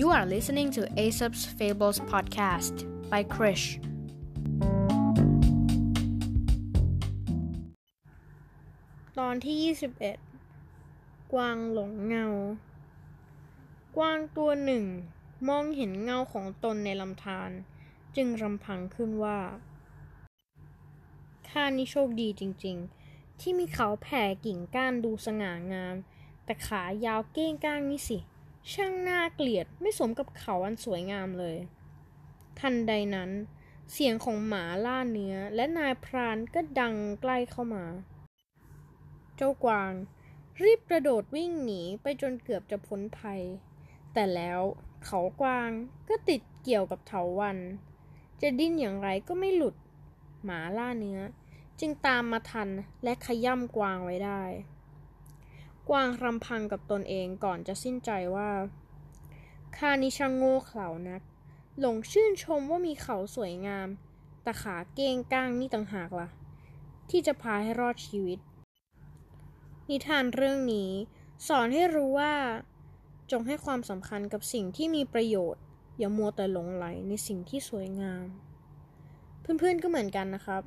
You are listening to Aesop's Fables podcast by Krish. ตอนที่ 21 กวางหลงเงา กวางตัวหนึ่ง มองเห็นเงาของตนในลำธารจึงรำพังขึ้นว่าข้านี่โชคดีจริง ๆ ที่มีเขาแผ่กิ่งก้านดูสง่างาม แต่ขายาวเก้งก้างนี่สิ ช่างน่าเกลียดไม่สมกับเขาอันสวยงามเลย ทันใดนั้น เสียงของหมาล่าเนื้อและนายพรานก็ดังใกล้เข้ามา เจ้ากวาง รีบกระโดดวิ่งหนีไปจนเกือบจะพ้นภัย แต่แล้วเขากวางก็ติดเกี่ยวกับเถาวัน จะดิ้นอย่างไรก็ไม่หลุด หมาล่าเนื้อ จึงตามมาทันและขย่ำกวางไว้ได้ กวางรำพังกับตนเองก่อนจะสิ้นใจว่าข้านี่ช่างโง่เขลานัก หลงชื่นชมว่ามีเขาสวยงาม แต่ขาเก้งก้างนี่ต่างหากล่ะ ที่จะพาให้รอดชีวิต นิทานเรื่องนี้ สอนให้รู้ว่า จงให้ความสำคัญกับสิ่งที่มีประโยชน์ อย่ามัวแต่หลงไหลในสิ่งที่สวยงาม เพื่อนๆก็เหมือนกันนะครับ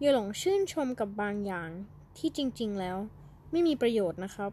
อย่าหลงชื่นชมกับบางอย่างที่จริงๆแล้ว ไม่มีประโยชน์นะครับ